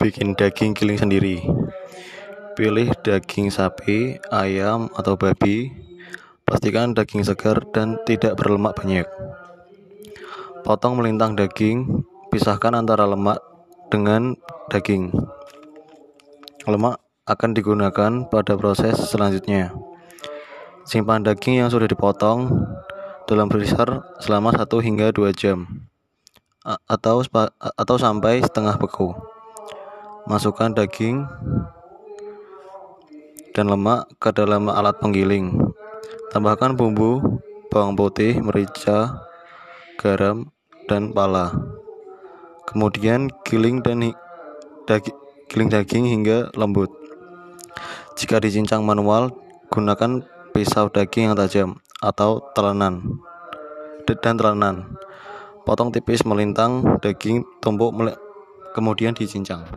Bikin daging giling sendiri. Pilih daging sapi, ayam, atau babi. Pastikan daging segar dan tidak berlemak banyak. Potong melintang daging, pisahkan antara lemak dengan daging. Lemak akan digunakan pada proses selanjutnya. Simpan daging yang sudah dipotong dalam freezer selama 1 hingga 2 jam atau atau sampai setengah beku. Masukkan daging dan lemak ke dalam alat penggiling. Tambahkan bumbu, bawang putih, merica, garam, dan pala. Kemudian giling dan daging, giling daging hingga lembut. Jika dicincang manual, gunakan pisau daging yang tajam atau telenan dan telenan. Potong tipis melintang daging tumbuk kemudian dicincang.